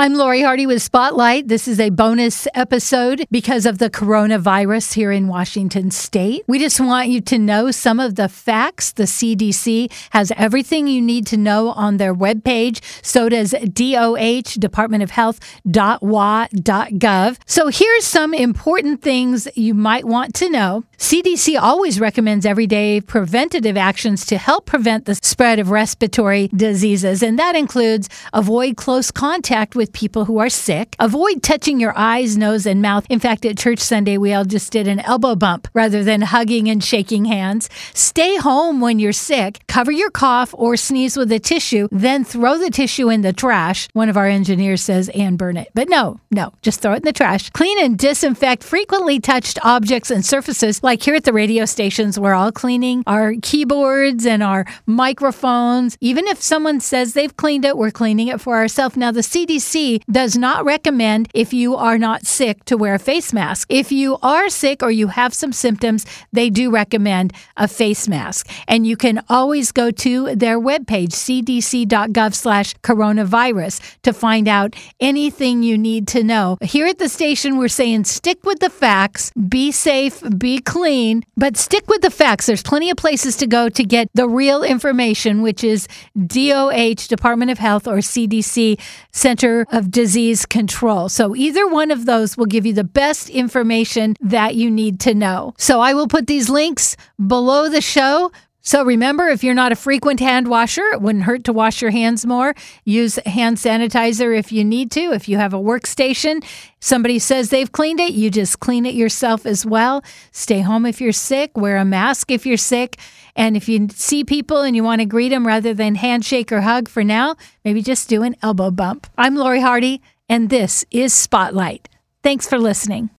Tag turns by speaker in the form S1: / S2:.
S1: I'm Lori Hardy with Spotlight. This is a bonus episode because of the coronavirus here in Washington state. We just want you to know some of the facts. The CDC has everything you need to know on their webpage. So does DOH, Department of Health, .wa.gov. So here's some important things you might want to know. CDC always recommends everyday preventative actions to help prevent the spread of respiratory diseases, and that includes avoid close contact with people who are sick. Avoid touching your eyes, nose, and mouth. In fact, at church Sunday, we all just did an elbow bump rather than hugging and shaking hands. Stay home when you're sick. Cover your cough or sneeze with a tissue, then throw the tissue in the trash. One of our engineers says, and burn it. But no, no, just throw it in the trash. Clean and disinfect frequently touched objects and surfaces, like here at the radio stations, we're all cleaning our keyboards and our microphones. Even if someone says they've cleaned it, we're cleaning it for ourselves. Now, the CDC does not recommend if you are not sick to wear a face mask. If you are sick or you have some symptoms, they do recommend a face mask. And you can always go to their webpage, cdc.gov slash coronavirus, to find out anything you need to know. Here at the station, we're saying stick with the facts, be safe, be clean, but stick with the facts. There's plenty of places to go to get the real information, which is DOH, Department of Health, or CDC Center of Disease Control. So either one of those will give you the best information that you need to know. So I will put these links below the show. So remember, if you're not a frequent hand washer, it wouldn't hurt to wash your hands more. Use hand sanitizer if you need to. If you have a workstation, somebody says they've cleaned it, you just clean it yourself as well. Stay home if you're sick, wear a mask if you're sick. And if you see people and you want to greet them rather than handshake or hug for now, maybe just do an elbow bump. I'm Lori Hardy, and this is Spotlight. Thanks for listening.